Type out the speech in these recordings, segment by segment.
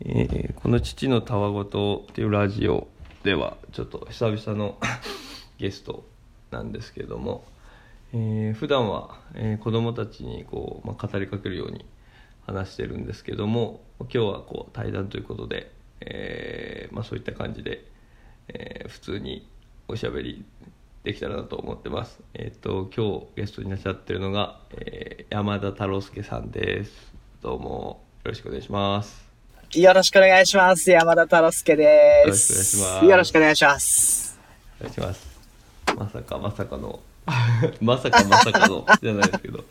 えーこの父のたわごとっていうラジオではちょっと久々の ゲストなんですけども、えー普段は、えー子供たちにこう、まあ、語りかけるように話してるんですけども今日はこう対談ということで、えーまあ、そういった感じで、えー普通におしゃべりできたらなと思ってます。えっ、と今日ゲストにいらっしゃってるのが、えー山田太郎介さんです。どうもよろしくお願いします。よろしくお願いします。山田太郎介です。よろしくお願いしますよろしくお願いします。お願いしますまさかまさかの まさかまさかのじゃないですけど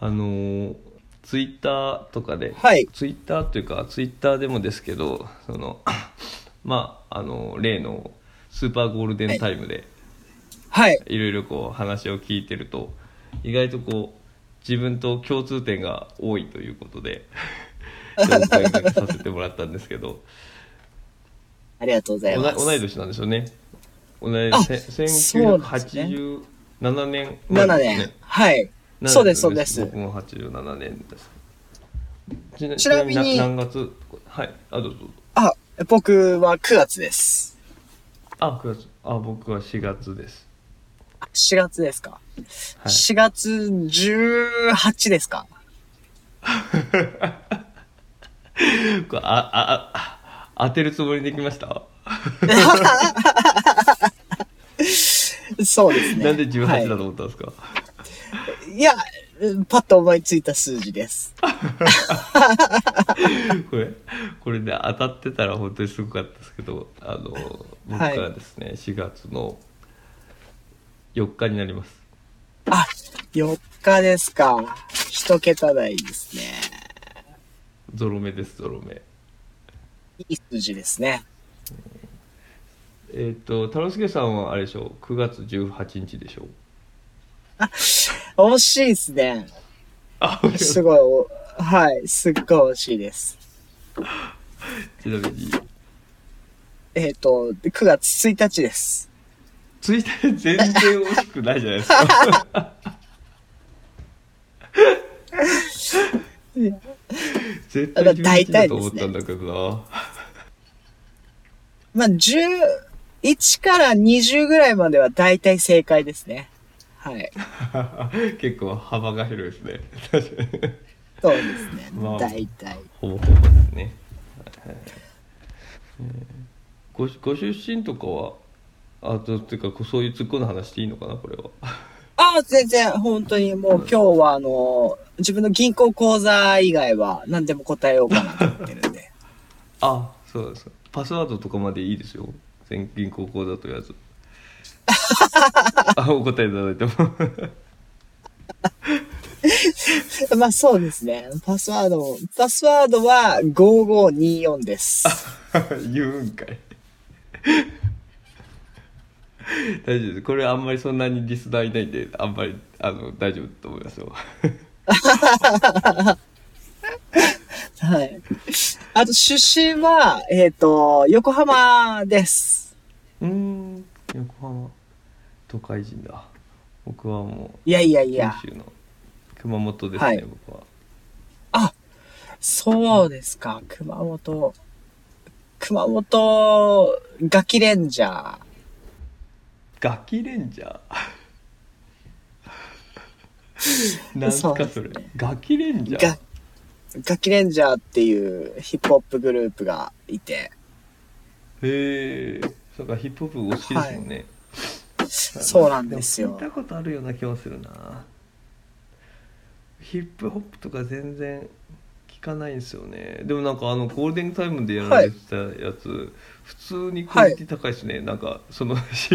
あのーツイッターとかで、はいツイッターというかツイッターでもですけどその まああの例のスーパーゴールデンタイムではい。いろいろこう話を聞いてると意外とこう自分と共通点が多いということで紹介させてもらったんですけどありがとうございます。同い年なんですよね。同いあせそうなんですね1987年7年。はい。そうです、そうです。僕も87年です。ちなみにな何月？はい、あ、どうぞどうぞ。あ、僕は9月です。あ、9月。あ、僕は4月です。4月ですか。はい。4月18ですか。これあ、あ、あ、当てるつもりできました？そうですね。なんで18だはと思ったんですか、い、いや、うんパッと思いついた数字です。これ、これで当たってたら本当にすごかったですけど、あの、僕はですね、4月の4日になります。あ、4日ですか。一桁台ですね。ゾロ目です、ゾロ目。いい数字ですね。えっ、と、太郎介さんはあれでしょう、9月18日でしょう？惜しいですね。あ、すごいお、はい、すっごい惜しいです。ちなみに、えっ、と、9月1日です。1日全然惜しくないじゃないですか。絶対11だと思ったんだけどな。まあ、11から20ぐらいまでは大体正解ですね。はい。結構幅が広いですね。そうですね。まあ大体。ほぼほぼですね。はいごご出身とかは、あとっていうか、そういう突っ込んだ話していいのかな、これは。ああ、全然、本当にもう今日はあの、自分の銀行口座以外は何でも答えようかなと思ってるんで。あ、そうですか。パスワードとかまでいいですよ。全銀行口座というやつ。あ、お答えいただいても。まあそうですね。パスワード、パスワードは5524です。言うんかい。大丈夫です。これあんまりそんなにリスナーいないんで、あんまり、あの、大丈夫と思いますよ。はい。あと出身は、えっ、と、横浜です。うーん、横浜、都会人だ。僕はもう、いやいやいや。九州の熊本ですね、はい僕は。そうですか。熊本。熊本、ガキレンジャー。ガキレンジャー なんすかそれ。ガキレンジャーガガキレンジャーっていうヒップホップグループがいて。へえ、そうか、ヒップホップお好きですもんね。そうなんですよも聞いたことあるような気もするな。ヒップホップとか全然聞かないんですよね。でもなんかあのゴールデンタイムでやられてたやつ、普通にクオリティ高いですね。なんかその し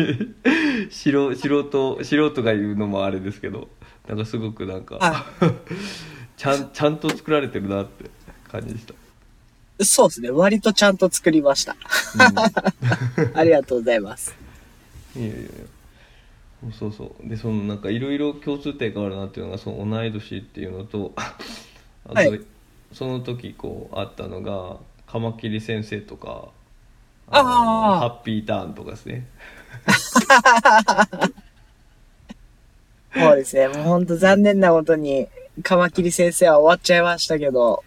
素素人素人が言うのもあれですけど、なんかすごくなんか、は ちゃんちゃんと作られてるなって感じでした。そうですね。割とちゃんと作りました。ありがとうございます。いやいやいやそうそうでそのなんかいろいろ共通点があるなっていうのがその同い年っていうのとあと、はいその時こうあったのがカマキリ先生とかあのあハッピーターンとかですね。そうですね。もう本当残念なことに、カマキリ先生は終わっちゃいましたけど、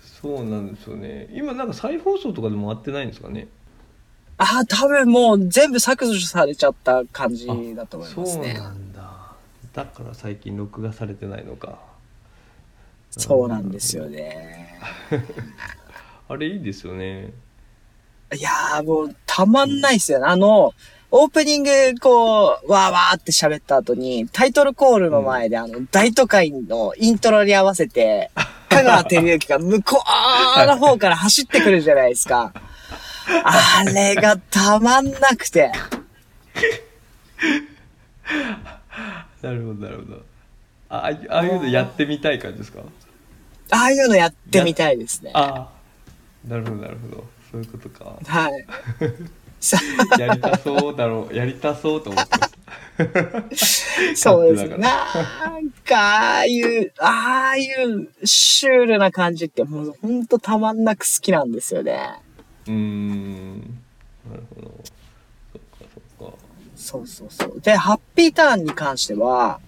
そうなんですよね。今なんか再放送とかでも回ってないんですかね。ああ、多分もう全部削除されちゃった感じだと思いますそうね。なんだ。だから最近録画されてないのかそうなんですよね。あれいいですよねいやーもうたまんないっすよね。あの、オープニング、こう、わーわーって喋った後に、タイトルコールの前で、あの、大都会のイントロに合わせて、香川照之が向こうの方から走ってくるじゃないですか。あれがたまんなくて。なるほどなるほどああいうのやってみたい感じですか？ああいうのやってみたいですね。ああなるほどなるほどそういうことかはい。さ やりたそうだろうやりたそうと思ってますそうですね。なんか、ああいう、ああいうシュールな感じって、もうほんとたまんなく好きなんですよね。うーんなるほどそっかそっかそうそうそう。で、ハッピーターンに関しては、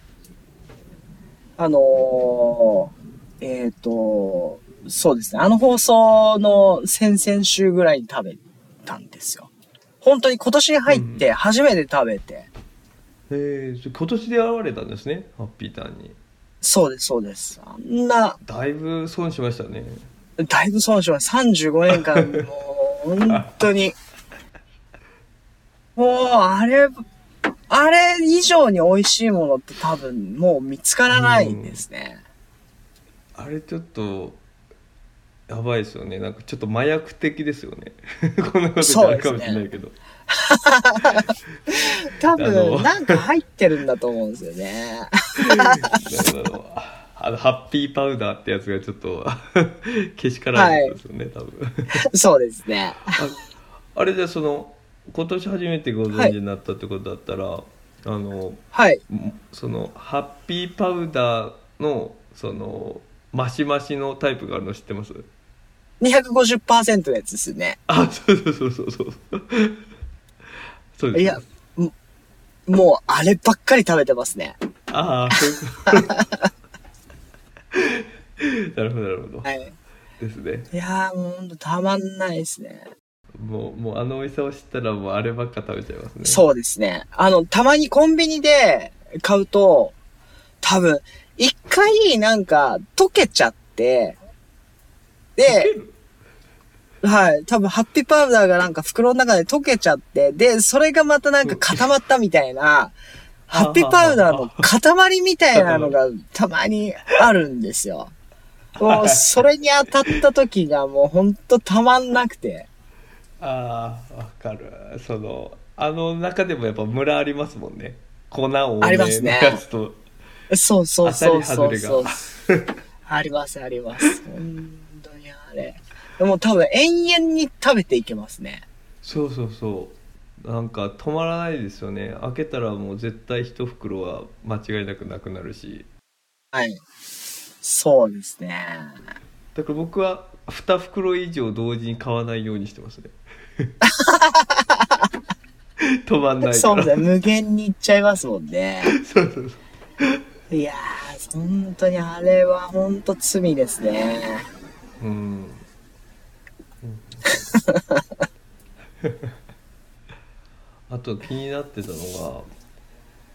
あのー、えっ、と、そうですね。あの放送の先々週ぐらいに食べたんですよ。本当に今年に入って初めて食べて、へえ今年で現れたんですね？ハッピーターンにそうです、そうです。あんな、だいぶ損しましたねだいぶ損しました。35年間、もう、本当に。もう、あれ、あれ以上に美味しいものって多分もう見つからないんですね。あれちょっとやばいですよね。なんかちょっと麻薬的ですよね。こんなことあるかもしれないけど、多あの。分、なんか入ってるんだと思うんですよね。あのハッピーパウダーってやつがちょっと けしからないですよね、多分。そうですね。あれじゃあその今年初めてご存知になったってことだったら、あのはい。そのハッピーパウダーのそのマシマシのタイプがあるの知ってます？250%のやつですね。あそうそうそうそうそうそうですいや、ももう、あればっかり食べてますね。ああそういうこと なるほどなるほど、はい。ですねいやーもうほんとたまんないですね。もうもうあの美味しさを知ったらもうあればっか食べちゃいますねそうですね。あの、たまにコンビニで買うと、多分、一回なんか溶けちゃって、で、はい、多分ハッピーパウダーがなんか袋の中で溶けちゃって、で、それがまたなんか固まったみたいな、ハッピーパウダーの塊みたいなのがたまにあるんですよ。もう、それに当たった時がもうほんとたまんなくて。ああわかるそのあの中でもやっぱムラありますもんね粉多めのありますねそうそうそうそうそう。あります、あります。本当にあれ。でも多分延々に食べていけますね。そうそうそうなんか止まらないですよね開けたらもう絶対一袋は間違いなくなくなるしはい。そうですね。だから僕は2袋以上同時に買わないようにしてますね 止まんないからそうですね。無限にいっちゃいますもんね。そうそうそういやー、本当にあれは本当罪ですね。うん あと気になってたのが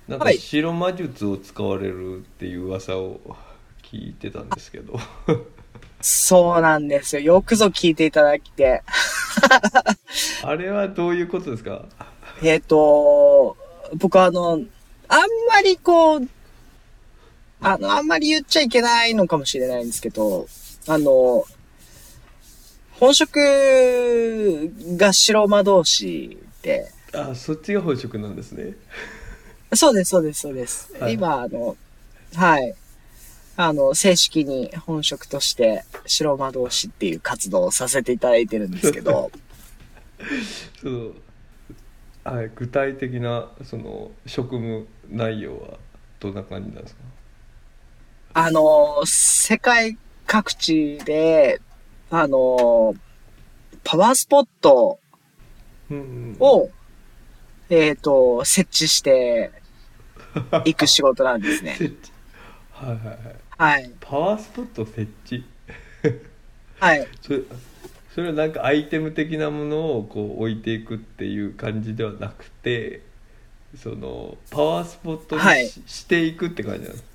なんかはい白魔術を使われるっていう噂を聞いてたんですけどそうなんですよ。よくぞ聞いていただきて。あれはどういうことですか？えっ、と、僕あの、あんまりこう、あの、あんまり言っちゃいけないのかもしれないんですけど、あの、本職が白魔導士で、あそっちが本職なんですね。そうです、そうです、そうです。はい。今、あの、はい。あの、正式に本職として白魔導士っていう活動をさせていただいてるんですけど、そうはい具体的なその職務内容はどんな感じなんですか？あの、世界各地で、あの、パワースポットを、えっ、と、設置していく仕事なんですね。はいはいはいはい。パワースポット設置？はい。それそれはなんかアイテム的なものをこう置いていくっていう感じではなくてそのパワースポットにし,、はいしていくって感じなんです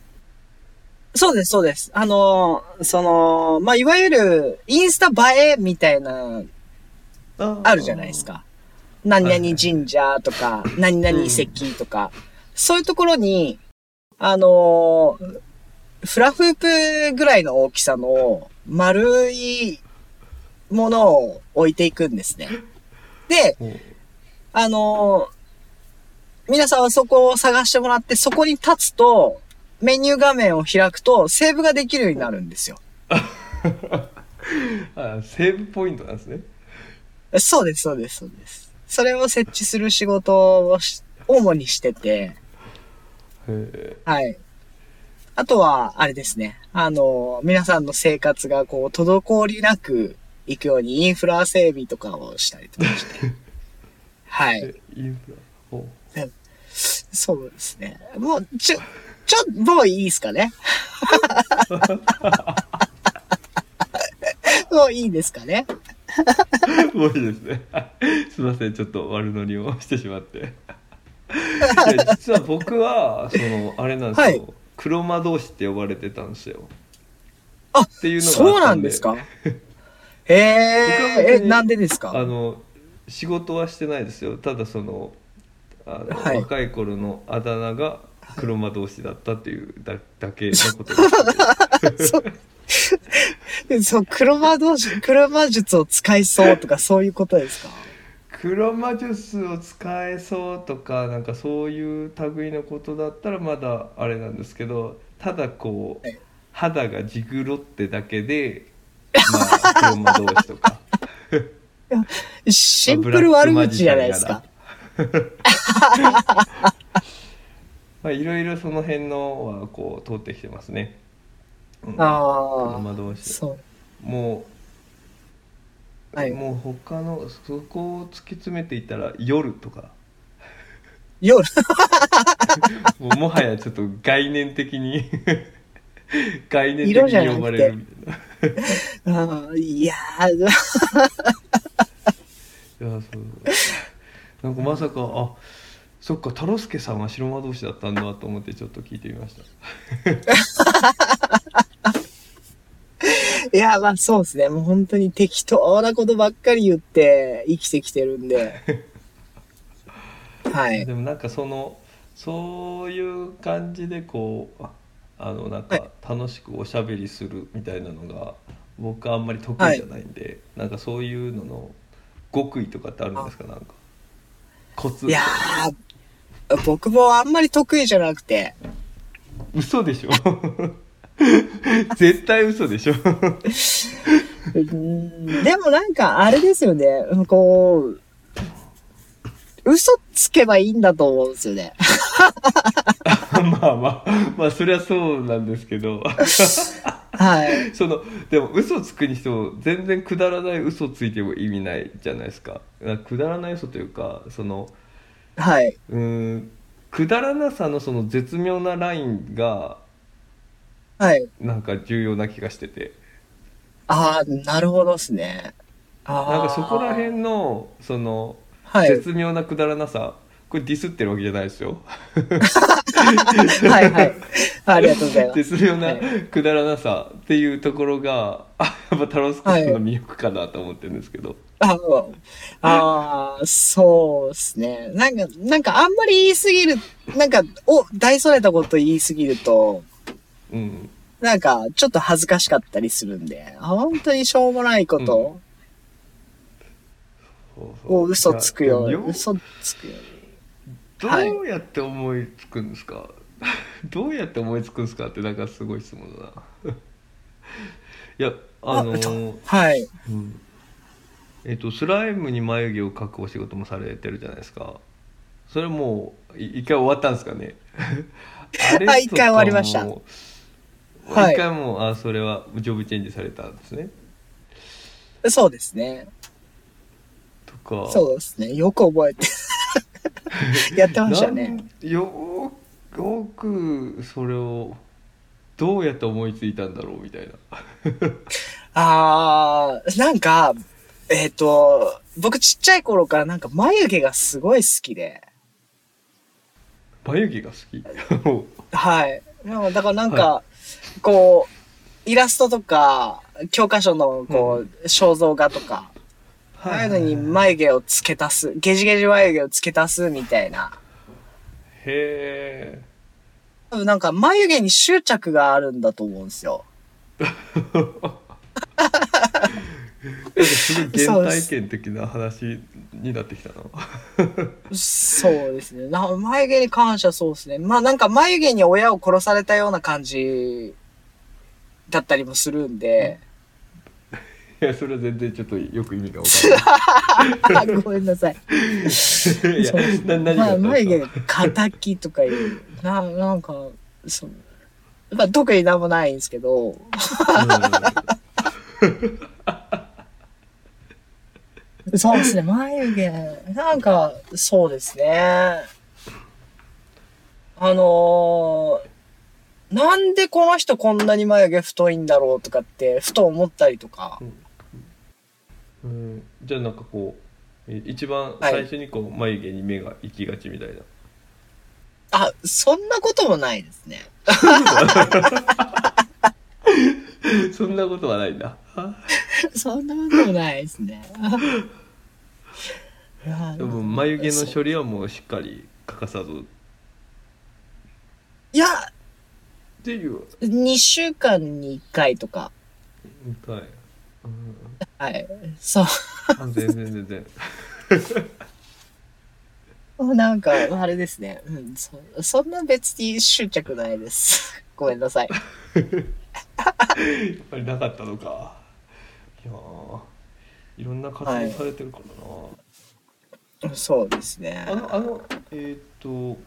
そうです、そうです。あのーその、まあ、いわゆる、インスタ映えみたいな、ああるじゃないですか。何々神社とか、何々遺跡とか、そういうところに、あのーフラフープぐらいの大きさの丸いものを置いていくんですね。で、うんあのー皆さんはそこを探してもらって、そこに立つと、メニュー画面を開くと、セーブができるようになるんですよ。あセーブポイントなんですねそうです、そうです、そうです。それを設置する仕事をし主にしてて、はい。あとは、あれですね。あの、皆さんの生活がこう、滞りなくいくようにインフラ整備とかをしたりとかして。はい。えインフラそうですね。もう、ちょ、ちょ、もういいですかね。もういいですかね。もういいですね。すいませんちょっと悪乗りをしてしまって。実は僕はそのあれなんですよ、はい。黒魔導士って呼ばれてたんですよ。あっていうのがそうなんですか？へえなんでですあかの仕事はしてないですよ。ただそのあの、はい。若い頃のあだ名が黒魔導士だったっていうだだけのことです そう、そう、黒魔同士、黒魔術を使いそうとかそういうことですか？黒魔術を使えそうとかなんかそういう類のことだったらまだあれなんですけどただこう、はい。肌がジグロってだけでまあ黒魔導士とか。シンプル悪口じゃないですか。まあいろいろその辺のはこう通ってきてますね、うん、黒ああ、魔導士。そう。もう、はい。もう他のそこを突き詰めていったら夜とか。夜、もうもはやちょっと概念的に 概念的に呼ばれるみたいな。いやー、いやそう。なんかまさかあそっか太郎介さんは白魔同士だったんだと思ってちょっと聞いてみました いや、まあそうですね。もう本当に適当なことばっかり言って生きてきてるんで。はい。でもなんかそのそういう感じでこうああのなんはいか楽しくおしゃべりするみたいなのが僕はあんまり得意じゃないんで、なんかそういうのの極意とかってあるんですか？なんかコツいやー、僕もあんまり得意じゃなくて。嘘でしょ 絶対嘘でしょでもなんかあれですよね。こう、嘘つけばいいんだと思うんですよね。まあまあまあそりゃそうなんですけどはい。そのでも嘘つくにしても全然くだらない嘘ついても意味ないじゃないですかくだらない嘘というかそのはい。うーんくだらなさのその絶妙なラインがはい。なんか重要な気がしててああ、なるほどですね。なんかそこら辺のそのはい。絶妙なくだらなさこれディスってるわけじゃないですよ はいはい。ありがとうございます。絶妙なはいくだらなさっていうところがあやっぱタロスコさんの魅力かなと思ってるんですけど、あのあー、そうですね。なんか、なんかあんまり言いすぎる、なんか、お、大それたこと言いすぎると、うん、なんか、ちょっと恥ずかしかったりするんで、本当にしょうもないことを嘘つくように、嘘つくように。どはい。うやって思いつくんですか、どうやって思いつくんですかってなんかすごい質問だな。いやあのあとはい。うん。えっとスライムに眉毛を描くお仕事もされてるじゃないですか。それもうい一回終わったんですかね？あ一回終わりました。とかもはい。一回もうあそれはジョブチェンジされたんですね？そうですね。とか。そうですね。よく覚えて。やってましたね。よーよくそれをどうやって思いついたんだろうみたいな。あー、なんか、えっ、と、僕ちっちゃい頃からなんか眉毛がすごい好きで、眉毛が好き？はい。だからなんか、こう、イラストとか、教科書のこう、肖像画とか、ああいうのに眉毛を付け足す、ゲジゲジ眉毛を付け足すみたいな。へえ多分なんか眉毛に執着があるんだと思うんですよ。すごい原体験的な話になってきたなそうですね。な眉毛に関してはそうですね。まあなんか眉毛に親を殺されたような感じだったりもするんで、いやそれは全然ちょっとよく意味が分かんない。ごめんなさい。いやな何がまああったんです眉か毛、敵とかいう、な、なんか、そう。まあ特になんもないんですけど、そうですね、眉毛、なんか、そうですね。あのーなんでこの人こんなに眉毛太いんだろうとかって、ふと思ったりとか。うんうん。じゃあなんかこうえ一番はい。最初にこう眉毛に目が行きがちみたいな、あ、そんなこともないですね。そんなことはないんだ。そんなこともないですね。でも眉毛の処理はもうしっかり欠かさず。っいや、ていう。2週間に1回とか。はい、うん、はい。そう。あ全然全然なんか、あれですね。うん、そそんな別に執着ないです。ごめんなさい。やっぱりなかったのかいやーいろんな活動されてるからな、そうですね。あのあのえーっと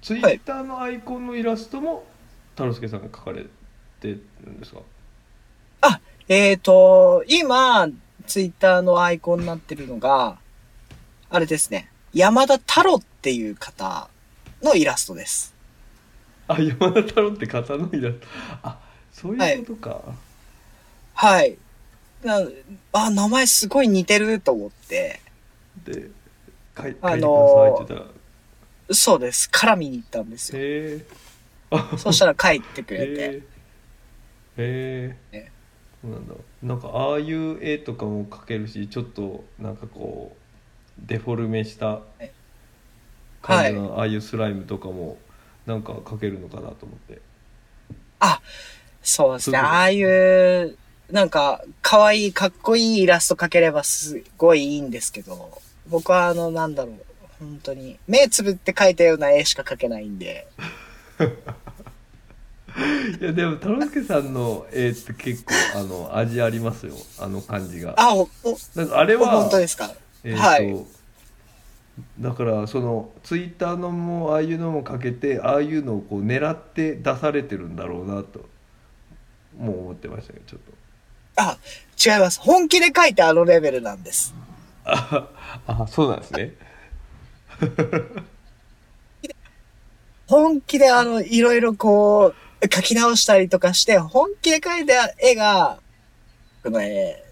ツイッターのアイコンのイラストも太郎介さんが描かれてるんですか？えっ、と、今、ツイッターのアイコンになってるのが、あれですね。山田太郎っていう方のイラストです。あ山田太郎って方のイラストあそういうことか、はい。なあ、名前すごい似てると思って、で書いてくだあさいって言ったらそうです。絡みに行ったんですよ。そしたら書いてくれて。へえへえなんだなんかああいう絵とかも描けるしちょっとなんかこうデフォルメした感じの、ああいうスライムとかもなんか描けるのかなと思って。そうですね。ああいう、なんか、可愛い、かっこいいイラスト描ければすごいいいんですけど、僕はあの、なんだろう、本当に、目つぶって描いたような絵しか描けないんで、いやでも太郎介さんの絵って結構あの味ありますよ。あの感じが。あ、お、お、なんかあれは本当ですか？えーとはい。だからそのツイッターのもああいうのもかけてああいうのをこう狙って出されてるんだろうなともう思ってましたけどちょっと。あ、違います。本気で描いてあのレベルなんです。ああそうなんですね。本気であの、いろいろこう、描き直したりとかして、本気で描いた絵が、僕の絵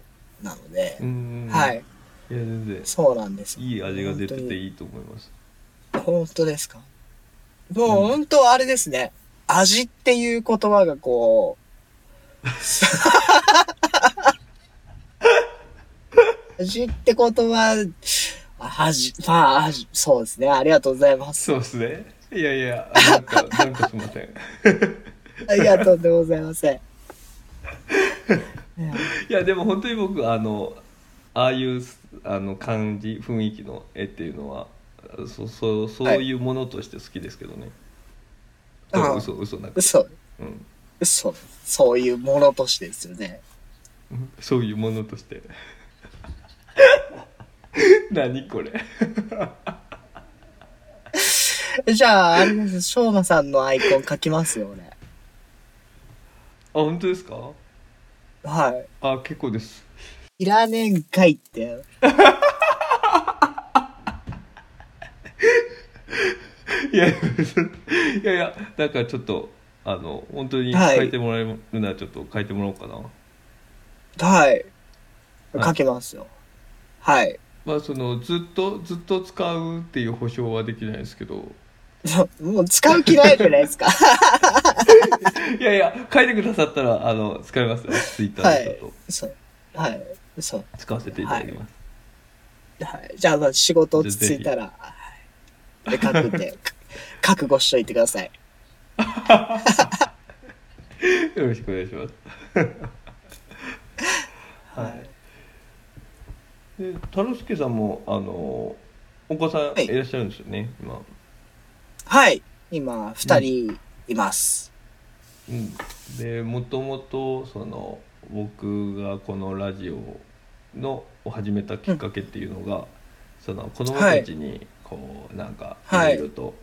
なのでう、んはい。いや全然そうなんです。いい味が出てていいと思います本当ですか？もう本当あれですね。味っていう言葉がこう、味って言葉、あ味、まあ、味そうですね。ありがとうございます。そうですねいやいやなんかなんかすいません ありがとうございません。いやでも本当に僕あのああいうあの感じ雰囲気の絵っていうのはそそうそういうものとして好きですけどね、ああ嘘嘘なく、嘘、うん、嘘、そういうものとしてですよね。そういうものとして何これじゃあ、あれです。しょうまさんのアイコン書きますよ、俺。あ本当ですか？はい。あ結構ですいらねえんかいって。いや いやいやだからちょっとあの本当にはい書いてもらえるならちょっと書いてもらおうかな、はい。はい書きますよ。はい。まあそのずっとずっと使うっていう保証はできないですけどもう使う気ないじゃないですか。いやいや書いてくださったらあの使いますよツイッターでちょっそう。はい。そう。と使わせていただきます、はい。じゃあ、まあ、仕事落ち着いたら、はい。で、書くんで、か 覚悟しといてください。よろしくお願いします はいで太郎介さんもあのお子さんはいいらっしゃるんですよね、今はい。今、二人います。うん、でもともとその僕がこのラジオのを始めたきっかけっていうのが、その子供たちにこうなんかいはい。ろいろと、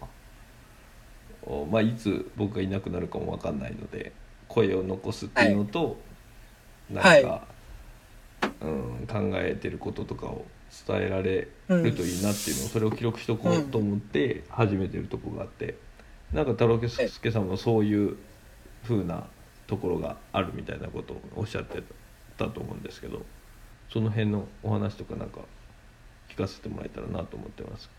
おまあ、いつ僕がいなくなるかもわかんないので声を残すっていうのと、なんか、はうん、考えてることとかを伝えられるといいなっていうのを、それを記録しとこうと思って始めてるとこがあって、なんか太郎介さんもそういう風なところがあるみたいなことをおっしゃってたと思うんですけどその辺のお話とかなんか聞かせてもらえたらなと思ってます。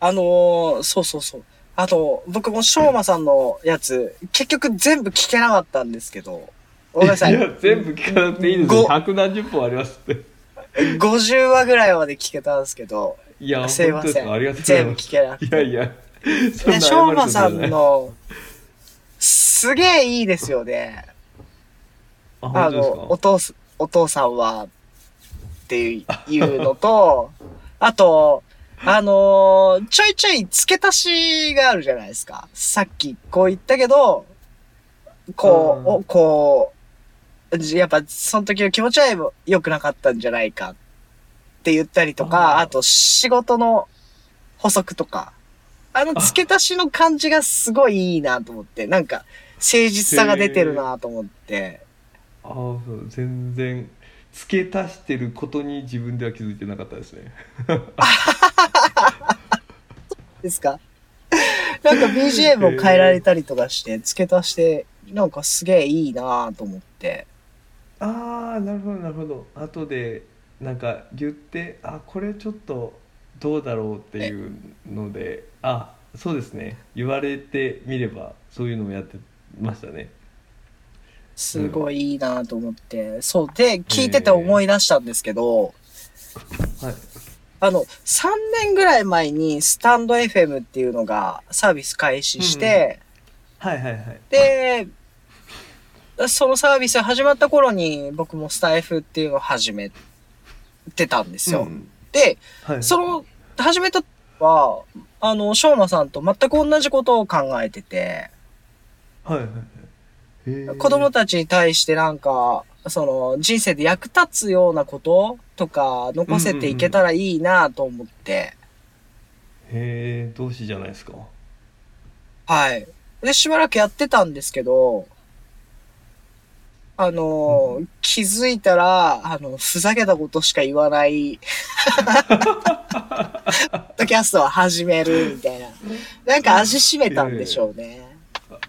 あのー、そうそうそう。あと、僕もしょうまさんのやつ、結局全部聞けなかったんですけど、ごめんなさい。いや全部聞かなくていいですごよ百何十本ありますって50話ぐらいまで聞けたんですけど、いやすいませ本当ですか？ありがとう。全部聞けなくて。いやいやで、しょうまさんの、すげえいいですよね。あの、お父す、お父さんは、っていうのと、あと、あのーちょいちょい付け足しがあるじゃないですか。さっきこう言ったけど、こう、うんおこやっぱその時の気持ちは良くなかったんじゃないかって言ったりとか、あと仕事の補足とか、あの付け足しの感じがすごいいいなと思って、なんか誠実さが出てるなと思って、ああ全然付け足してることに自分では気づいてなかったですね。ですか？なんか BGM を変えられたりとかして、付け足して、なんかすげえいいなと思って。ああなるほどなるほど。後でなんか言ってあこれちょっとどうだろうっていうのであそうですね。言われてみればそういうのをやってましたね。すごいいいなと思って。そう。で、聞いてて思い出したんですけど、はい。あの、3年ぐらい前にスタンド FM っていうのがサービス開始して、はいはいはい。で、そのサービスが始まった頃に僕もスタイフっていうのを始めてたんですよ。うん。で、はい。その、始めた時は、あの、しょうまさんと全く同じことを考えてて、はいはいはい。子供たちに対してなんか、その、人生で役立つようなこととか、残せていけたらいいなと思って、へえ同志じゃないですか。はい。で、しばらくやってたんですけど、あの、気づいたら、あの、ふざけたことしか言わない、ポッドキャストを始めるみたいな。なんか味しめたんでしょうね。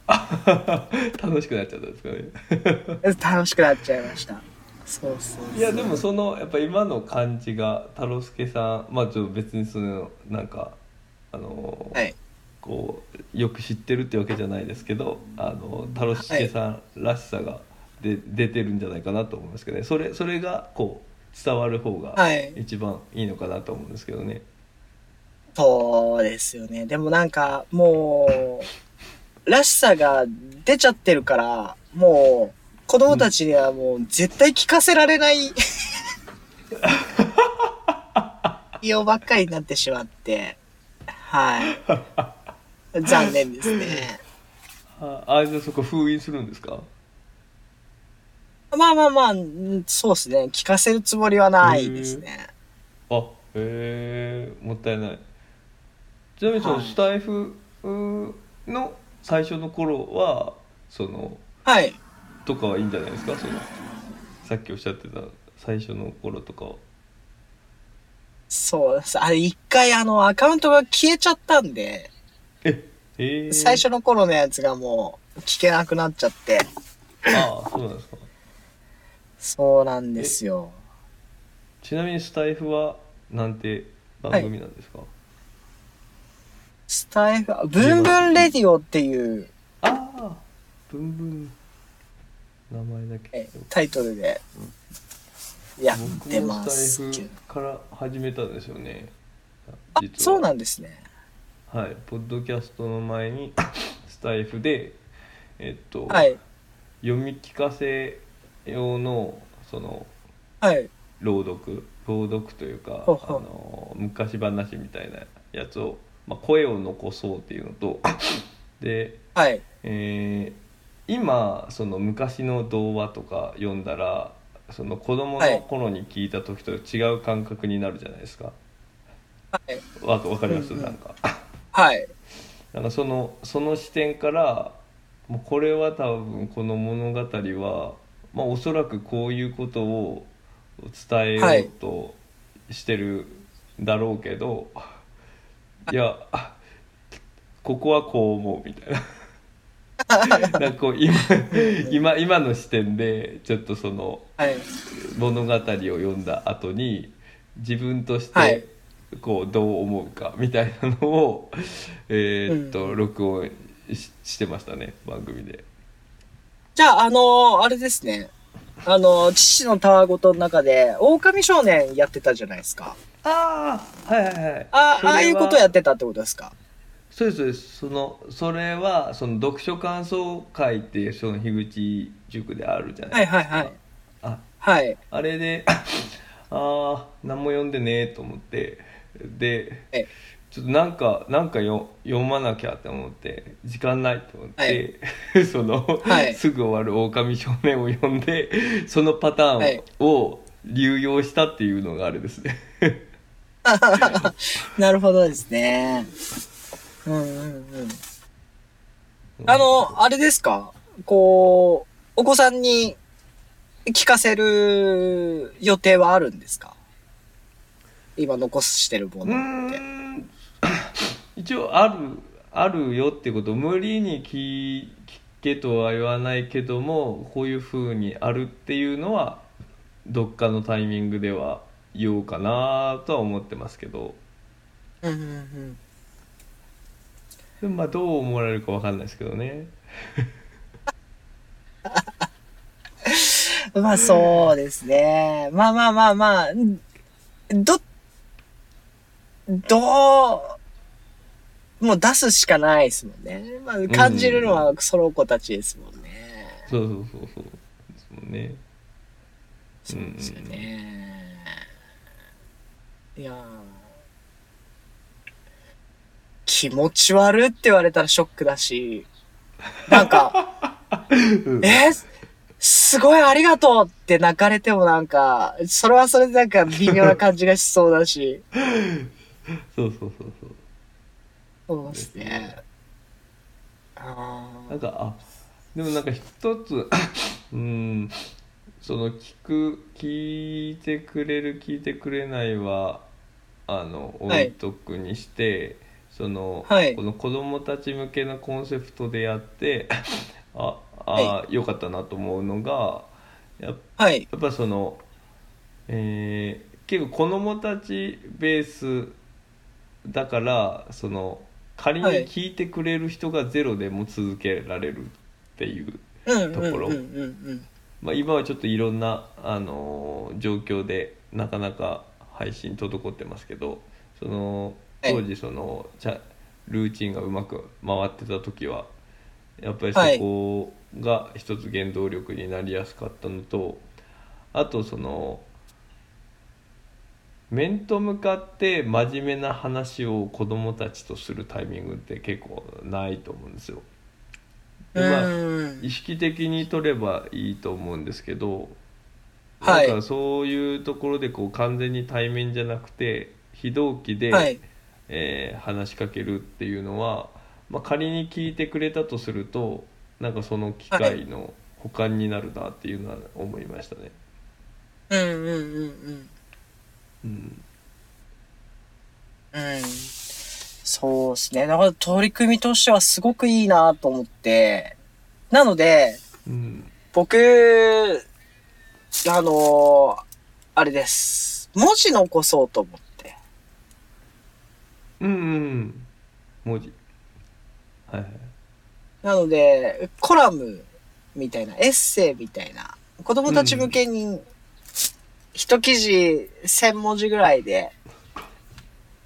楽しくなっちゃったんですかね楽しくなっちゃいました。そうそういやでもそのやっぱ今の感じが太郎介さんまあちょっと別にそのなんかあの、はいこうよく知ってるってわけじゃないですけどあの太郎介さんらしさがで、出てるんじゃないかなと思いますけどねそれそれがこう伝わる方がはい一番いいのかなと思うんですけどね、そうですよね。でもなんか、もう、らしさが出ちゃってるから、もう、子供たちにはもう絶対聞かせられない、用ばっかりになってしまって、はい。残念ですね。ああじゃあそこ封印するんですか？まあまあまあ、うんそうですね。聞かせるつもりはないですね。あへえもったいないちなみにそのはいスタイフの最初の頃はそのはい。とかはいいんじゃないですか？そのさっきおっしゃってた最初の頃とかはそうです。あれ一回あの、アカウントが消えちゃったんで、ええー、最初の頃のやつがもう聞けなくなっちゃって、ああそうなんですかそうなんですよ。ちなみにスタイフはなんて番組なんですか、スタイフ、ブンブンレディオっていうああブンブン名前だけえタイトルでやって僕もますスタイ。フから始めたんですよねあ、そうなんですね。はいポッドキャストの前にスタイフでえっと、はい。読み聞かせ用のそのはい。朗読？朗読というかほうほうあの昔話みたいなやつを、まあ、声を残そうっていうのと で、はい。えー今その昔の童話とか読んだらその子供の頃に聞いた時と違う感覚になるじゃないですか。はい。わわかります、うんうんなんか。はい。なんかそのその視点からもうこれは多分この物語は、まあ、おそらくこういうことを伝えようとしてるんだろうけど、い、やここはこう思うみたいな。なんかこう今今今の視点でちょっとそのはい。物語を読んだ後に自分としはいてこうどう思うかみたいなのを、えーっとうん録音ししてましたね番組で。じゃあ、あのーあれですね。あのー父のたわごとの中で、狼少年やってたじゃないですか。ああはいはいはい。あああいうことやっってたってことですか？そうですそうですそのそれはその読書感想会っていうその樋口塾であるじゃないですか。はいはいはいあはい。あれでああ何も読んでねえと思ってでえちょっとなんかなんかよ読まなきゃって思って時間ないと思って、その、はいすぐ終わる狼少年を読んでそのパタはいーンを流用したっていうのがあれですね。なるほどですね。うんうんうん。あの、あれですか？こう、お子さんに聞かせる予定はあるんですか？今残してるもうのって。一応あるあるよってこと無理に聞聞けとは言わないけどもこういうふうにあるっていうのはどっかのタイミングでは言おうかなとは思ってますけどうんうんでもまあどう思われるかわかんないですけどね。まあそうですね。まあまあまあまあ、ど、どう、もう出すしかないですもんね。まあ感じるのはその子たちですもんね。そうそうそうそう。ですもんね。そうですよね。いやー。気持ち悪って言われたらショックだし、なんか、うん。えすごいありがとうって泣かれてもなんか、それはそれでなんか微妙な感じがしそうだし、そうそうそうそうそうですね。あなんかあでもなんか一つ うんその聞く聞いてくれる聞いてくれないはあの置はいいとくにして、その、はいこの子供たち向けのコンセプトでやって ああ、よかったなと思うのがやっーはい。やっぱその、えー結構子供たちベースだからその仮にはい。聞いてくれる人がゼロでも続けられるっていう、ところうんうんうん。まあ、今はちょっといろんな、あのー状況でなかなか配信滞ってますけどそのはい。当時そのちゃルーチンがうまく回ってた時はやっぱりそはい。こが一つ原動力になりやすかったのとあとその面と向かって真面目な話を子供たちとするタイミングって結構ないと思うんですよ。でまあうん意識的に取ればいいと思うんですけど、はいなんかそういうところでこう完全に対面じゃなくて非同期で、はい。えー話しかけるっていうのは、まあ、仮に聞いてくれたとするとなんかその機会の補完になるなっていうのは思いましたね。うんうんうんうん。うんうん。そうですね。だから取り組みとしてはすごくいいなと思って。なので、うん僕、あのーあれです。文字残そうと思って。うんうんうん文字はいはいなので、コラムみたいな、エッセイみたいな、子供たち向けに、一記事1000文字ぐらいで、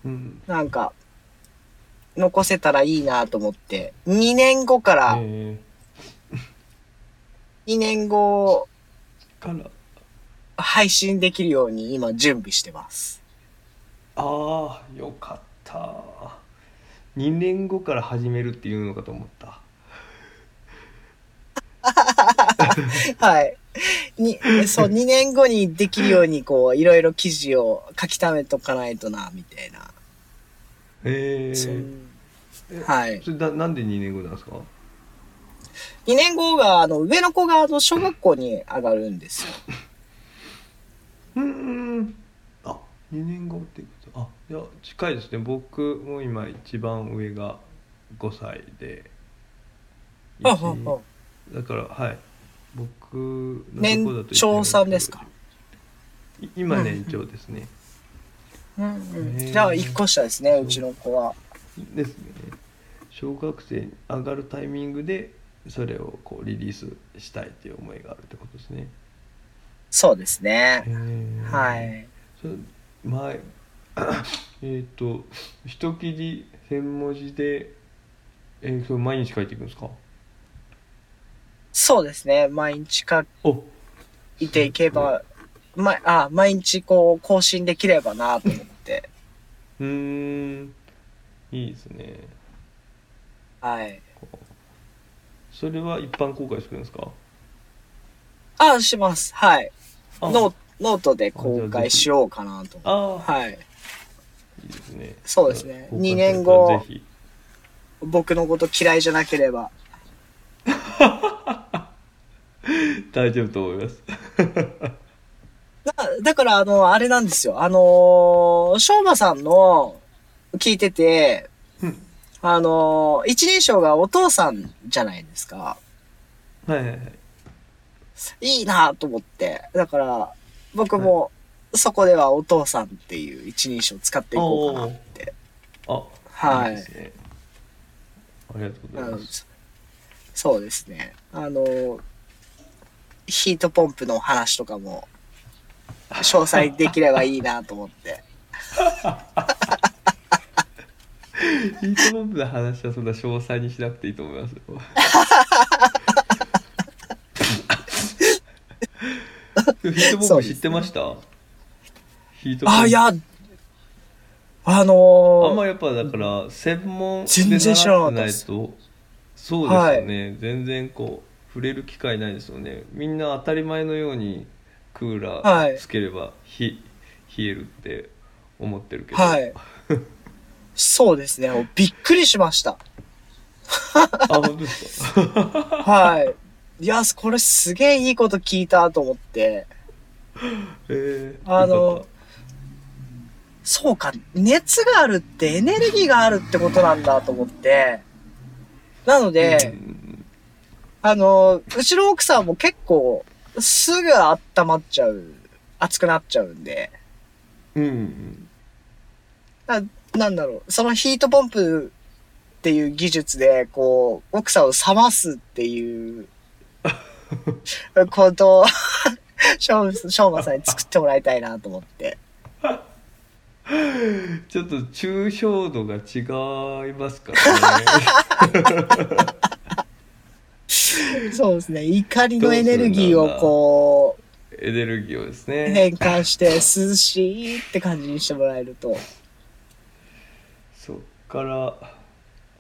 うんなんか、残せたらいいなと思って、2年後から、え2年後、ー、から配信できるように今準備してます。ああよかった2年後から始めるっていうのかと思った はい。に、そう、2年後にできるように、こう、いろいろ記事を書き溜めとかないとな、みたいな。えそう。ー、はい。それだなんで2年後なんですか？2年後が、あの、上の子が、あの、小学校に上がるんですよ。うーん。あ2年後ってこと。あいや近いですね。僕も今一番上が5歳で。あ、一ははだからはい僕の年長さんですか？い今うん年長ですね、うんうん。へーじゃあ、1個下ですね、うちの子は。ですね小学生に上がるタイミングでそれをこうリリースしたいっていう思いがあるってことですねそうですね。はい。それ前 えっと一切り千文字でえー、それ毎日書いていくんですか？そうですね。毎日書おいていけば、ま、あ、毎日こう、更新できればなと思って。うーんいいですねはい。それは一般公開するんですか？あ、します。はい。あノノートで公開しようかなと。ああはい。いいですねそうですね公開二年後僕のこと嫌いじゃなければ。大丈夫と思います だだから、あの、あれなんですよ。あのー、しょうまさんの聞いてて、うんあのー、一人称がお父さんじゃないですか。はいはいはいいいなと思って。だから、僕も、そこではお父さんっていう一人称使っていこうかなって。あはいいですねありがとうございうんますそうですね。あの、ヒートポンプの話とかも、詳細できればいいなと思って。ヒートボンプの話はそんな詳細にしなくていいと思いますよ。ヒートボンプ知ってました、ヒートボンプ。あ、いや、ああんのまやっぱだから専門で習ってないとそうですよね、全然こう触れる機会ないですよねみんな当たり前のようにクーラはいーつければひ、冷えるって思ってるけど、はい。そうですね。びっくりしました。あ本当ですか？はい。いや、これすげえいいこと聞いたと思って。えー、あのよかっそうか、熱があるってエネルギーがあるってことなんだと思って。なのたで、うんあの、うちの奥さんも結構、すぐ温まっちゃう、熱くなっちゃうんで、うんうんななんだろう、そのヒートポンプっていう技術で、こう、奥さんを冷ますっていう、ことを、しょう、しょうまさんに作ってもらいたいなと思って。ちょっと抽象度が違いますからね そうですね、怒りのエネルギーをこう、エネルギーをですね。変換して涼しいって感じにしてもらえると。そっから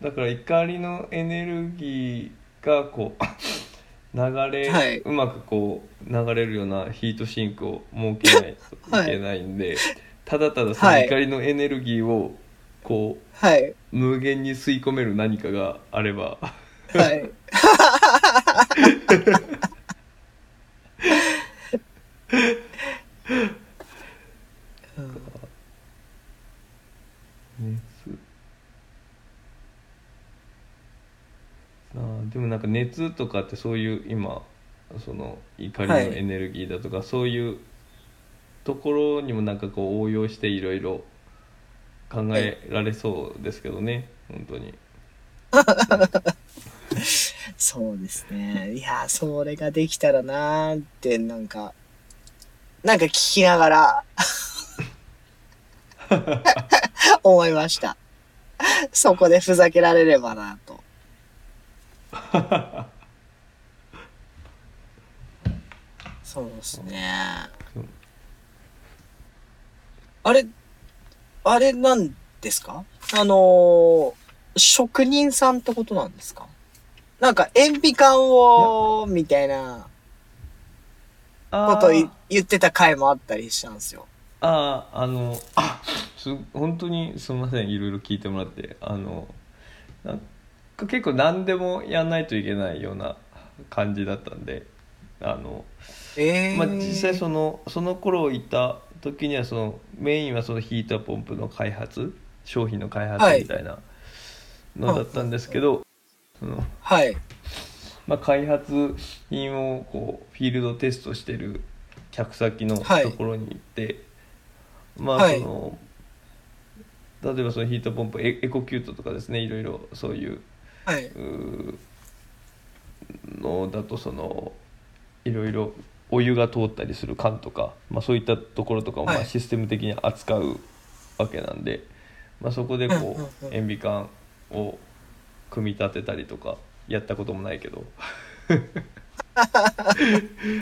だから怒りのエネルギーがこう 流れ、はい。うまくこう流れるようなヒートシンクを設けないといけないんで、ただただそのはい。怒りのエネルギーをこはい。う無限に吸い込める何かがあれば。はい。熱あーでもなんか熱とかってそういう今その怒りのエネルギーだとか、そういうところにもなんかこう応用していろいろ考えられそうですけどね、本当に。そうですね。いや、それができたらなーって、なんか、なんか聞きながら、思いました。そこでふざけられればなと。そうですね。あれ、あれなんですか？あのー職人さんってことなんですか？なんか、塩ビ管を、みたいなこと言ってた回もあったりしたんですよ。あああのあす本当にすみませんいろいろ聞いてもらってあのなんか結構何でもやんないといけないような感じだったんであの、ええー。まあ、実際そのその頃いた時にはそのメインはそのヒーターポンプの開発商品の開発はいみたいなのだったんですけど、そのはい。まあ、開発品をこうフィールドテストしてる客先のはいところに行って、まあはいその例えばそのヒートポンプエエコキュートとかですねいろいろそういうはい。うーのだとそのいろいろお湯が通ったりする缶とか、まあ、そういったところとかもまはいあシステム的に扱うわけなんで、まあ、そこでこう塩ビ管を組み立てたりとかやったこともないけど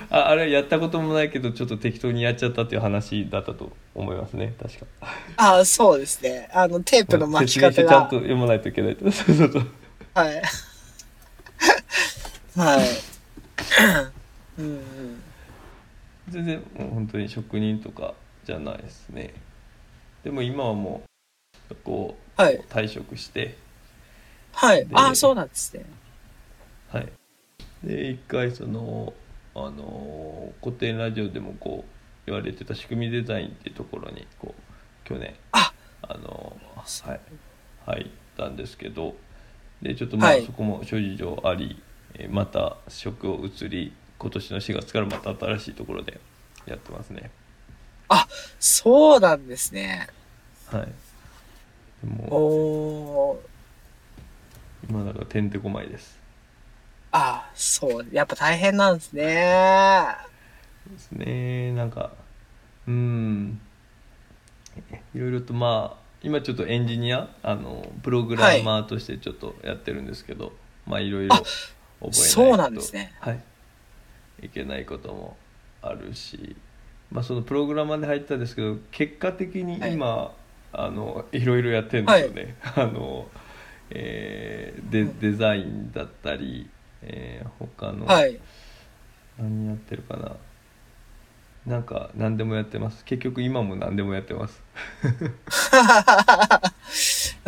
ああれやったこともないけどちょっと適当にやっちゃったっていう話だったと思いますね確か。あそうですね。あの、テープの巻き方が。ちゃんと読まないといけないとそうそうそうはい。はい。うんうん。全然もう本当に職人とかじゃないですねでも今はもうこうはい。退職してはい。であそうなんですね。はいで一回そのあの古典ラジオでもこう言われてた仕組みデザインっていうところにこう去年ああのはい入ったんですけどでちょっとまあ、はいそこも諸事情ありえーまた職を移り今年の4月からまた新しいところでやってますねそうなんですね。はいおー。今だからてんてこまいです。あそう。やっぱ大変なんですね。ですね。なんかうん。いろいろとまあ今ちょっとエンジニアあのプログラマーとしてちょっとやってるんですけど、まあいろいろあ覚えないとそうなんですね。はい。いけないこともあるしまあそのプログラマーで入ったんですけど結果的に今、あのいろいろやってるんですよね、あの、えーデデザインだったり、えー他の、はい。何やってるかななんか何でもやってます結局今も何でもやってます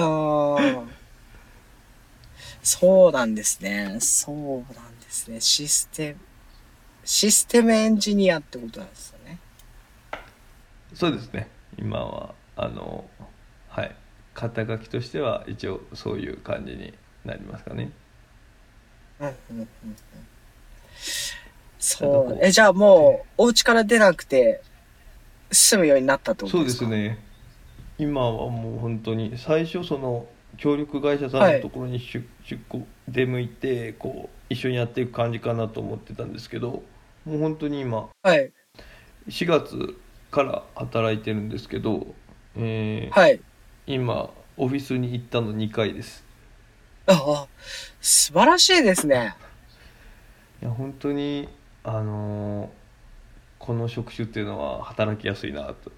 そうなんですね。そうなんですね。システム、システムエンジニアってことなんですよね。そうですね今はあのはい肩書きとしては一応そういう感じになりますかねうんうんうんうん。なんかこう。そうえ、じゃあもう、お家から出なくて、住むようになったってことそうでかですすね今はもう本当に最初その協力会社さんのところに出,、出向出向いてこう一緒にやっていく感じかなと思ってたんですけどもう本当に今はい。4月から働いてるんですけど、えーはい。今オフィスに行ったの2回です。ああ、素晴らしいですね。いや本当にあのーこの職種っていうのは働きやすいなと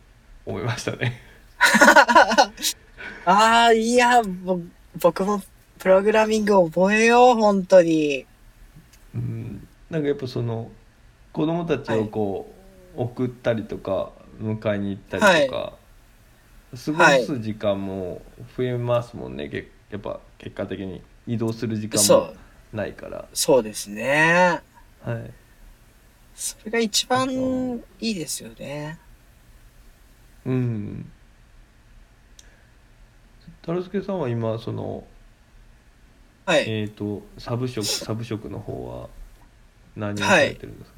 思いましたね。ああ、いや、ぼ僕もプログラミング覚えよう、本当に。うん。なんかやっぱその子供たちをこう、送ったりとか迎えに行ったりとか、過ごす時間も増えますもんね、けやっぱ結果的に移動する時間そもう、ないから。そうですね。はい。それが一番いいですよね。うん。タルスケさんは今そのはい。えっ、とサブ職 サブ職の方は何をされてるんです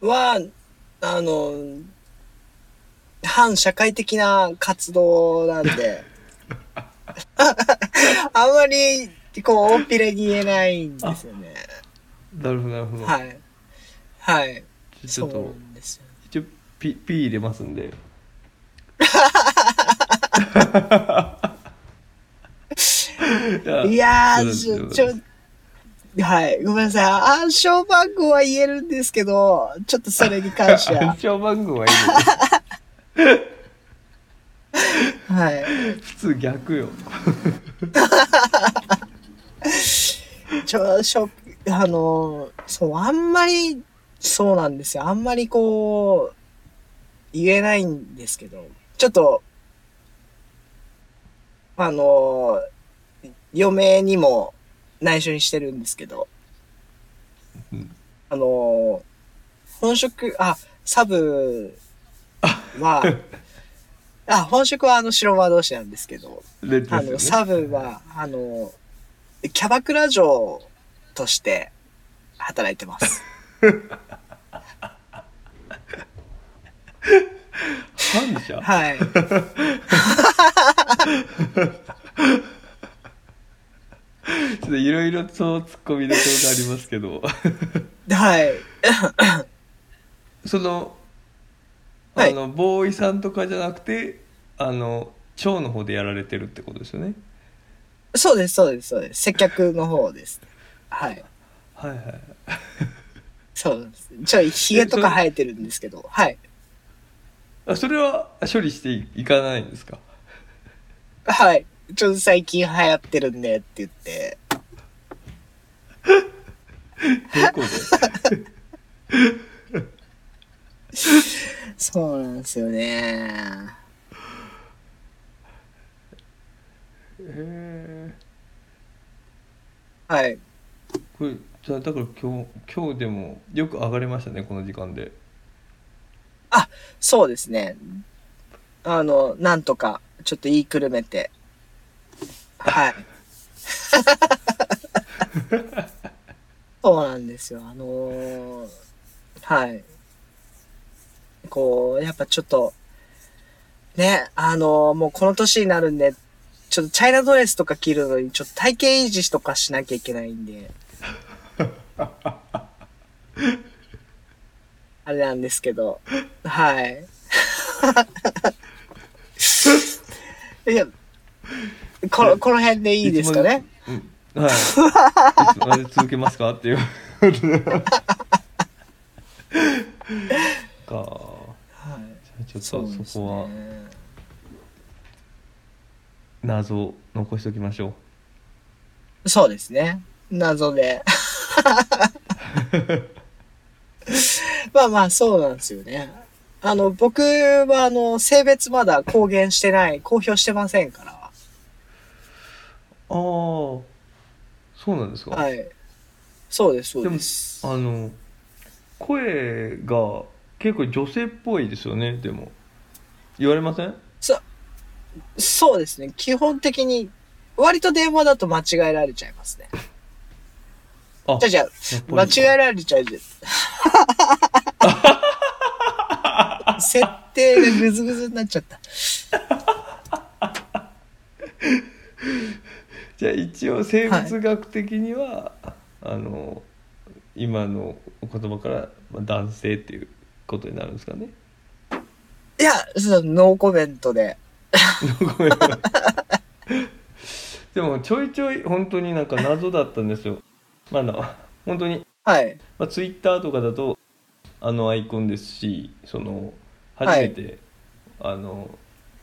か、は、あの、反社会的な活動なんで、あんまり、こう、大っぴらに言えないんですよね。なるほどなるほど、はい。はい。ちょっと。一応ピピー入れますんでいいやちょ、ちょ、はい。ごめんなさい。暗証番号は言えるんですけど、ちょっとそれに関しては 暗。証番号はいいのはい。普通逆よ ちょ、しょ、あの、そう、あんまり、そうなんですよ。あんまりこう、言えないんですけど、ちょっと、あの、嫁にも内緒にしてるんですけど、うんあの、本職、あ、サブ は、あ、本職はあの白馬同士なんですけど、レッドあの、サブは、あの、キャバクラ嬢として働いてます。反社はい。ちょっといろいろと突っ込みどころがありますけどはい。そのはいあのボーイさんとかじゃなくてあの蝶の方でやられてるってことですよね？そうです、そうです、そうです。接客の方です。はい。はいはいそうです。ちょい、髭とか生えてるんですけど、はい。あそれは処理していかないんですか？はい。ちょっと最近流行ってるんでって言って、どこでそうなんですよね。へえはい。これじゃあだから今日今日でもよく上がれましたねこの時間でそうですね。あの、なんとか、ちょっと言いくるめて。はい。そうなんですよ。あのーはい。こう、やっぱちょっと、ね、あのーもうこの年になるんで、ちょっとチャイナドレスとか着るのに、ちょっと体型維持とかしなきゃいけないんで。あれなんですけど、はい。いや、この、この辺でいいですかね？うん。はい。いつまで続けますか？っていう。かちょっとそこはね。謎を残しておきましょそうですね。謎で。まあまあ、そうなんですよね。あの、僕は、あの、性別まだ公言してない、公表してませんから。うああそうなんですか、はい。そうです、そうでもです。あの声が結構女性っぽいですよねでも言われません？そうですね。基本的に、割と電話だと間違えられちゃいますね。あじゃあじゃ間違えられちゃう。設定がぐずぐずになっちゃった。じゃあ一応生物学的には、あの今のお言葉からまあ男性っていうことになるんですかね？いや、そうノーコメントで。ごめんでもちょいちょい本当になんか謎だったんですよ。まだ本当に、はい。まあ、ツイッターとかだとあのアイコンですしその初はい。めて、あの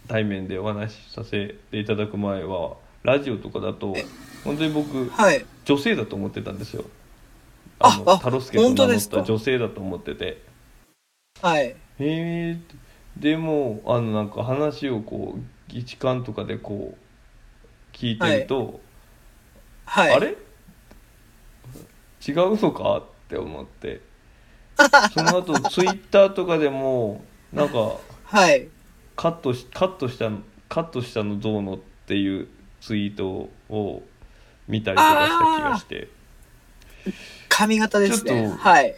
対面でお話しさせていただく前はラジオとかだと本当に僕はい。女性だと思ってたんですよ。あのああタロスケと名乗っ本当ですか？た女性だと思っててはい。へえでもあのなんか話をこう議事館とかでこう聞いてると、はい。あれ？違うのか？って思って その後ツイッターとかでもなんかはい。カットしカットしたカットしたのどうのっていうツイートを見たりとかした気がして書髪型ですね。ちょっとはい。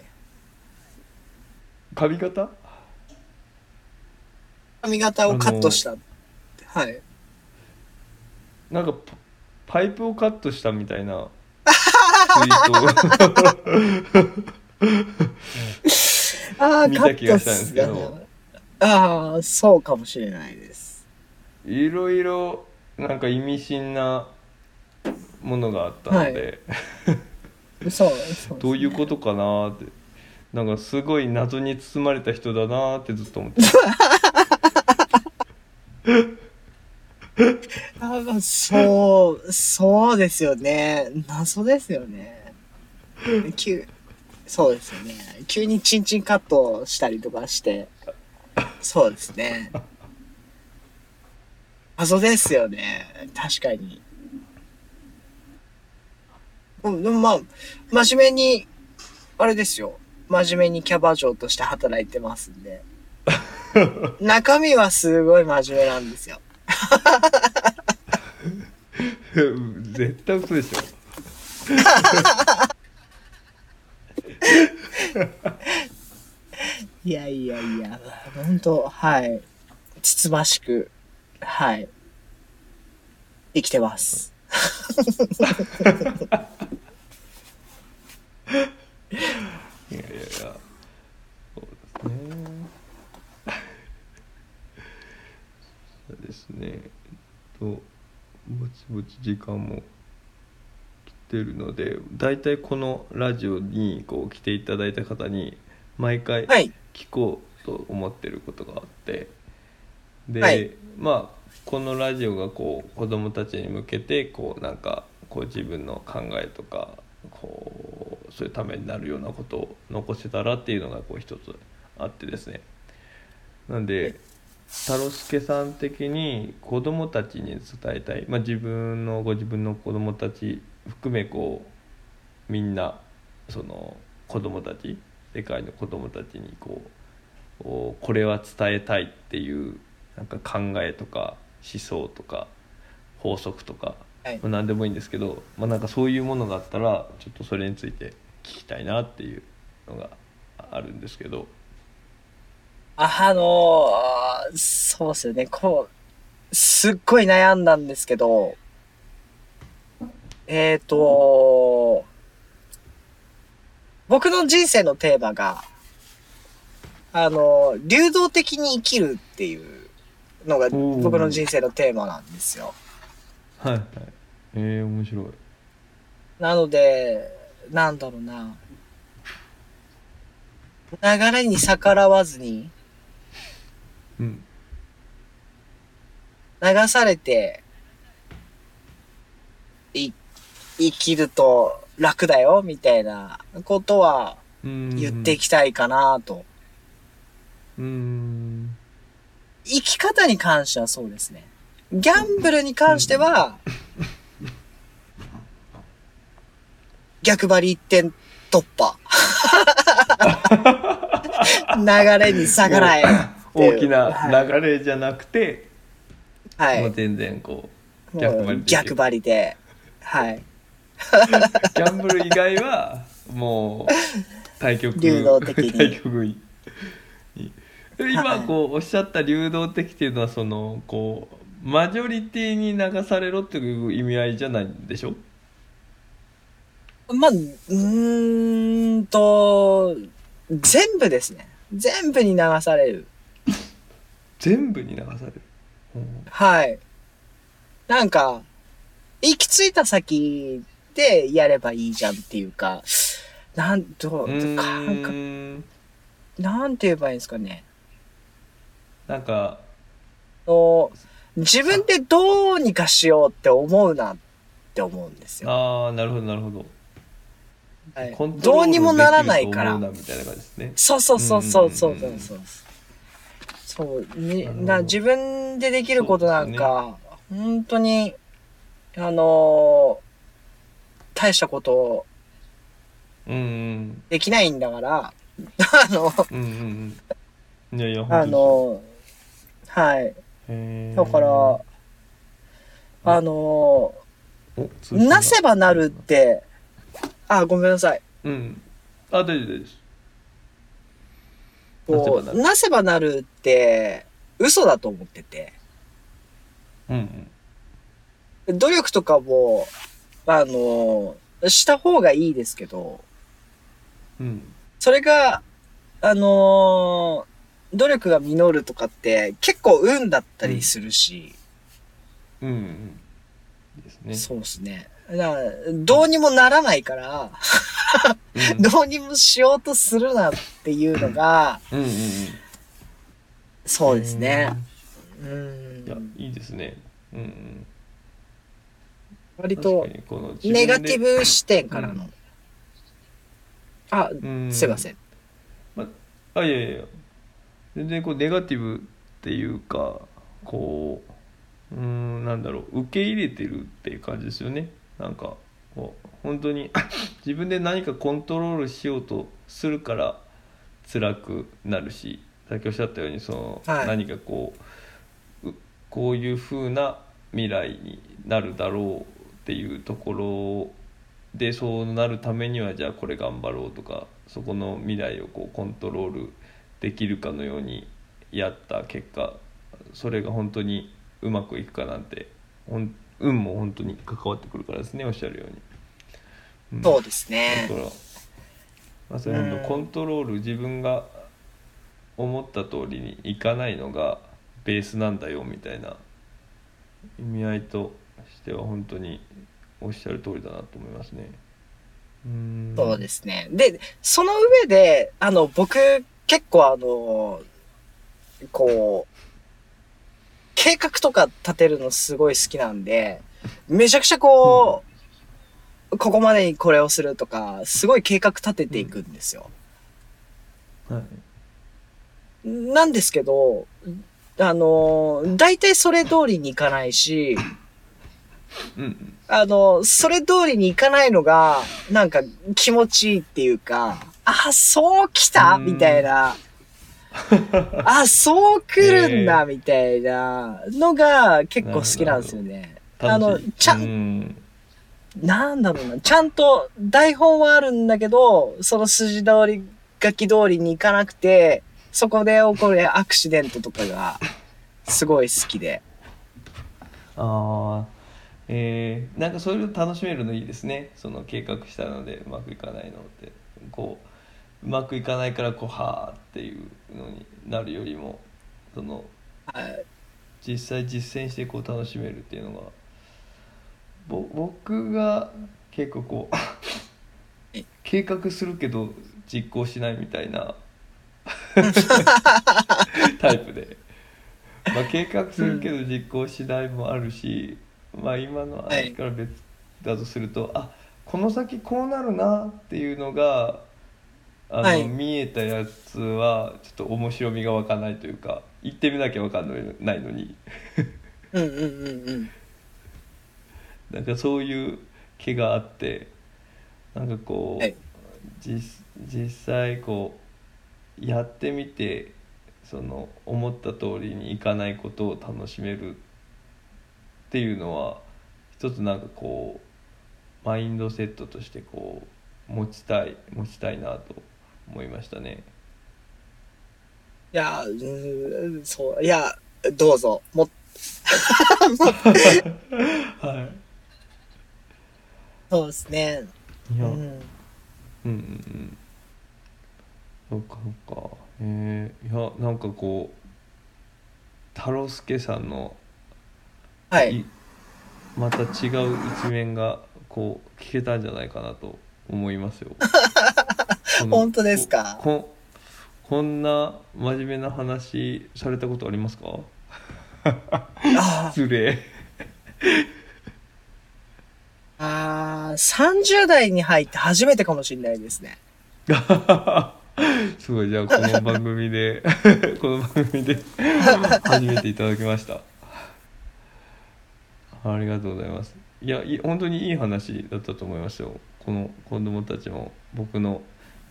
髪型？髪型をカットした。はい。なんかパパイプをカットしたみたいな。ツイートああ、見た気がしたんですけど。ああ、そうかもしれないです。いろいろなんか意味深なものがあったので、そう、そうね。どういうことかなーってなんかすごい謎に包まれた人だなーってずっと思ってああ、そう、そうですよね。謎ですよね。急、そうですよね。急にチンチンカットしたりとかして。そうですね。謎ですよね。確かに。うん、でもまあ、真面目に、あれですよ。真面目にキャバ嬢として働いてますんで。中身はすごい真面目なんですよ。絶対嘘でしょ いやいやいや、本当はい。つつましく、はい。生きてます。いやいやいや。そうですね。そうですねとぼちぼち時間も来てるので大体このラジオにこう来ていただいた方に毎回はい。聞こうと思ってることがあって。で、はい。まあこのラジオがこう子供たちに向けてこうなんかこう自分の考えとかこうそういうためになるようなことを残せたらっていうのがこう一つあってですね。なんで太郎介さん的に子供たちに伝えたい、まあ、自分のご自分の子供たち含めこうみんなその子供たち世界の子供たちにこうこうこれは伝えたいっていうなんか考えとか思想とか法則とか、はいまあ、何でもいいんですけど、まあ、なんかそういうものがあったらちょっとそれについて聞きたいなっていうのがあるんですけど。あのーそうっすよね。こう、すっごい悩んだんですけど、えっ、ー、と、僕の人生のテーマが、あの、流動的に生きるっていうのが僕の人生のテーマなんですよ。はいはいえー、面白いなので、なんだろうな。流れに逆らわずに、うん流されて、い、生きると楽だよ、みたいなことはうん言っていきたいかなと。うん生き方に関してはそうですね。ギャンブルに関しては、逆張り一点突破。流れに逆らえ。大きなはい流れじゃなくて、はい。もう全然こうも逆張りでう逆張りで。はい。ギャンブル以外はもう対局流動的に対局にで今はいこうおっしゃった流動的っていうのはそのこうマジョリティに流されろっていう意味合いじゃないんでしょ？まあ、うーんと、全部ですね。全部に流される。全部に流される、うんはい。なんか、行き着いた先でやればいいじゃんっていうか、なんと、うーかんかんなんて言えばいいんですかね。なんかの自分でどうにかしようって思うなって思うんですよ。ああなるほどなるほど。はい。どうにもならないから。できると思う。なみたいな感じですね。そうそうそうそうそううんう。んうんそうそう。そう、にな自分でできることなんか、本当に、あのー大したことうんうん。できないんだから、あの、うんうん。う んいやいやあのーはい。だから、あのーなせばなるって、あ、ごめんなさい。うん。あ大丈夫大丈夫。ですこう、なせばなる。って、嘘だと思ってて。うんうん。努力とかも、あの、した方がいいですけど、うん。それが、あの努力が実るとかって結構運だったりするし、うんうん。ですね。そうですね。だから、どうにもならないから、うん。どうにもしようとするなっていうのが、うんうんうんそうですね。ううん。いやん。いいですね。うんうん。割とネガティブ視点からの。あ、うん。すいません。あいやいやいや全然こうネガティブっていうかこううーんなんだろう受け入れてるっていう感じですよね。なんかこう本当に 自分で何かコントロールしようとするから辛くなるしさっきおっしゃったようにその、はい。何かこううこういう風な未来になるだろうっていうところでそうなるためにはじゃあこれ頑張ろうとかそこの未来をこうコントロールできるかのようにやった結果それが本当にうまくいくかなんてほん運も本当に関わってくるからですねおっしゃるように。うんそうですねだ。から、まあ、それ本当コントロール自分が思った通りにいかないのがベースなんだよみたいな意味合いとしては本当におっしゃる通りだなと思いますね。うそうですね。で、その上で、あの、僕、結構あの、こう、計画とか立てるのすごい好きなんで、めちゃくちゃこう、ここまでにこれをするとか、すごい計画立てていくんですよ。はいなんですけど、あの、大体それ通りにいかないし、うんうんあの、それ通りにいかないのが、なんか気持ちいいっていうか、あ、そう来た？うん。みたいな。あ、そう来るんだ？みたいな。のが結構好きなんですよね。あのちゃんうん。なんだろうな、ちゃんと台本はあるんだけど、その筋通り、書き通りにいかなくて、そこで起こるアクシデントとかが、すごい好きで。ああえー、なんかそういうの楽しめるのいいですね。その計画したのでうまくいかないのって。こううまくいかないからこうはあっていうのになるよりもそのはい実際実践してこう楽しめるっていうのがぼ僕が結構こうえ 計画するけど実行しないみたいな タイプで、まあ、計画するけど実行しないもあるし、まあ今の話から別だとすると、あこの先こうなるなっていうのがあの、はい。見えたやつはちょっと面白みが湧かないというか行ってみなきゃ分かんないのに。うんうんうんうん。なんかそういう気があってなんかこう、はい。実実際こうやってみてその思った通りにいかないことを楽しめるっていうのは一つなんかこうマインドセットとしてこう持ちたい持ちたいなと思いましたね。いや、うーん、そう、いや、どうぞ、も、はそうですね。い。や、ん。うんうんうんそっかそっかえー、いやなんかこう太郎介さんのはい。いまた違う一面がこう聞けたんじゃないかなと思いますよ。本当ですか？ここんな真面目な話されたことありますか？あ失礼。あー、30代に入って初めてかもしれないですね。すごいじゃあこの番組で この番組で初めていただきました。ありがとうございます。いやい本当にいい話だったと思いますよ。この子供たちも僕の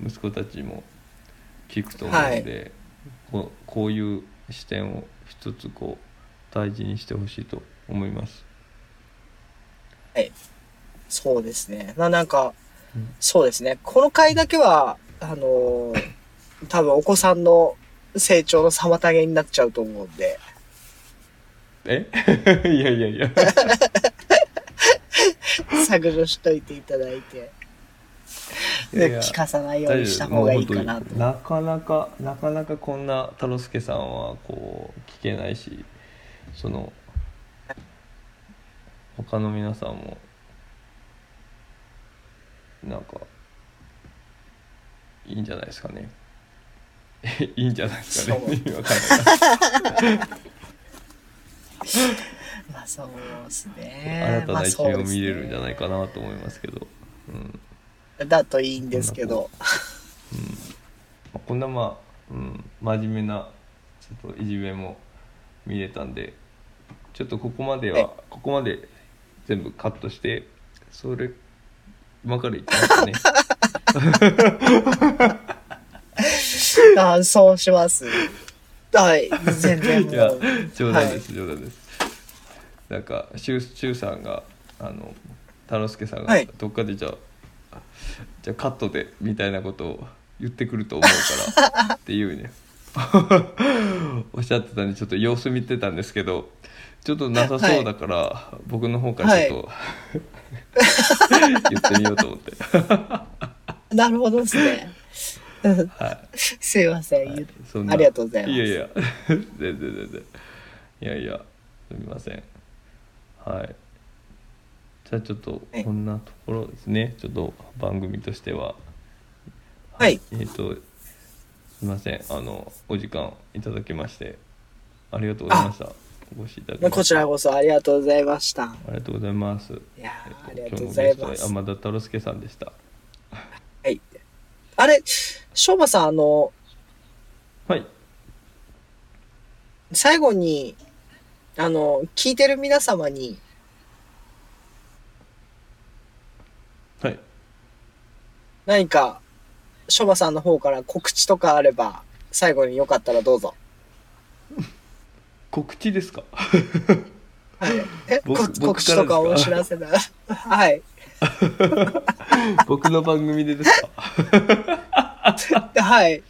息子たちも聞くと思うので、こうこういう視点を一つこう大事にしてほしいと思います。そうですね。な、なんか、そうですね。この回だけは、あのー多分お子さんの成長の妨げになっちゃうと思うんで、え？いやいやいや。削除しといていただいて、聞かさないようにした方がいいかなと。なかなかなかなかこんな太郎介さんはこう聞けないしその他の皆さんもなんかいいんじゃないですかね。いいんじゃないですかね。まあそうですね。新たな一面を見れるんじゃいないかなと思いますけど、うんだといいんですけど。まあこんなまあ、うん、真面目なちょっといじめも見れたんでちょっとここまではいはここまで全部カットしてそれ今からいきますね あそうします。はい。全然もいやう。冗談です、冗談ですなんかしゅうしゅうさんがあの太郎介さんがはいどっかでじゃあ、じゃあカットでみたいなことを言ってくると思うからっていうね。おっしゃってたんでちょっと様子見てたんですけどちょっとなさそうだから、僕の方からちょっと、言ってみようと思って。なるほどですね。うんはい。すいません。言うそんなありがとうございます。いやいや。全然全然。いやいやすみません。はいじゃあちょっとはいこんなところですね。ちょっと番組としては。はい。えっ、とすみません。あのお時間いただきまして。ありがとうございました。お越しいただきまして。こちらこそありがとうございました。ありがとうございます。いやーあえっとりがとうございます。今日のゲストは。山田太郎介さんでした。はい。あれ、しょうまさん、あの、はい。最後に、あの、聞いてる皆様に、はい何か、しょうまさんの方から告知とかあれば、最後によかったらどうぞ。告知ですか？はい。え、告知とかお知らせだ。はい。僕の番組でですか？はい。い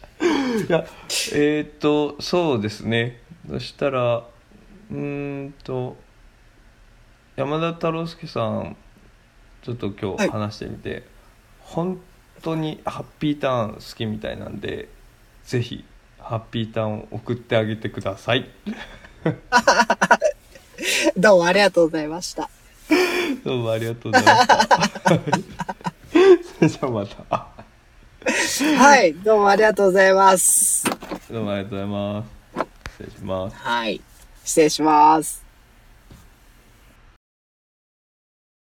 やえーっとそうですねそしたらうーんと山田太郎介さんちょっと今はい日話してみて、本当にハッピーターン好きみたいなんでぜひハッピーターンを送ってあげてください どうもありがとうございました。どうもありがとうございました それじゃあまたはい。どうもありがとうございます。どうもありがとうございます失礼しますはい。失礼します。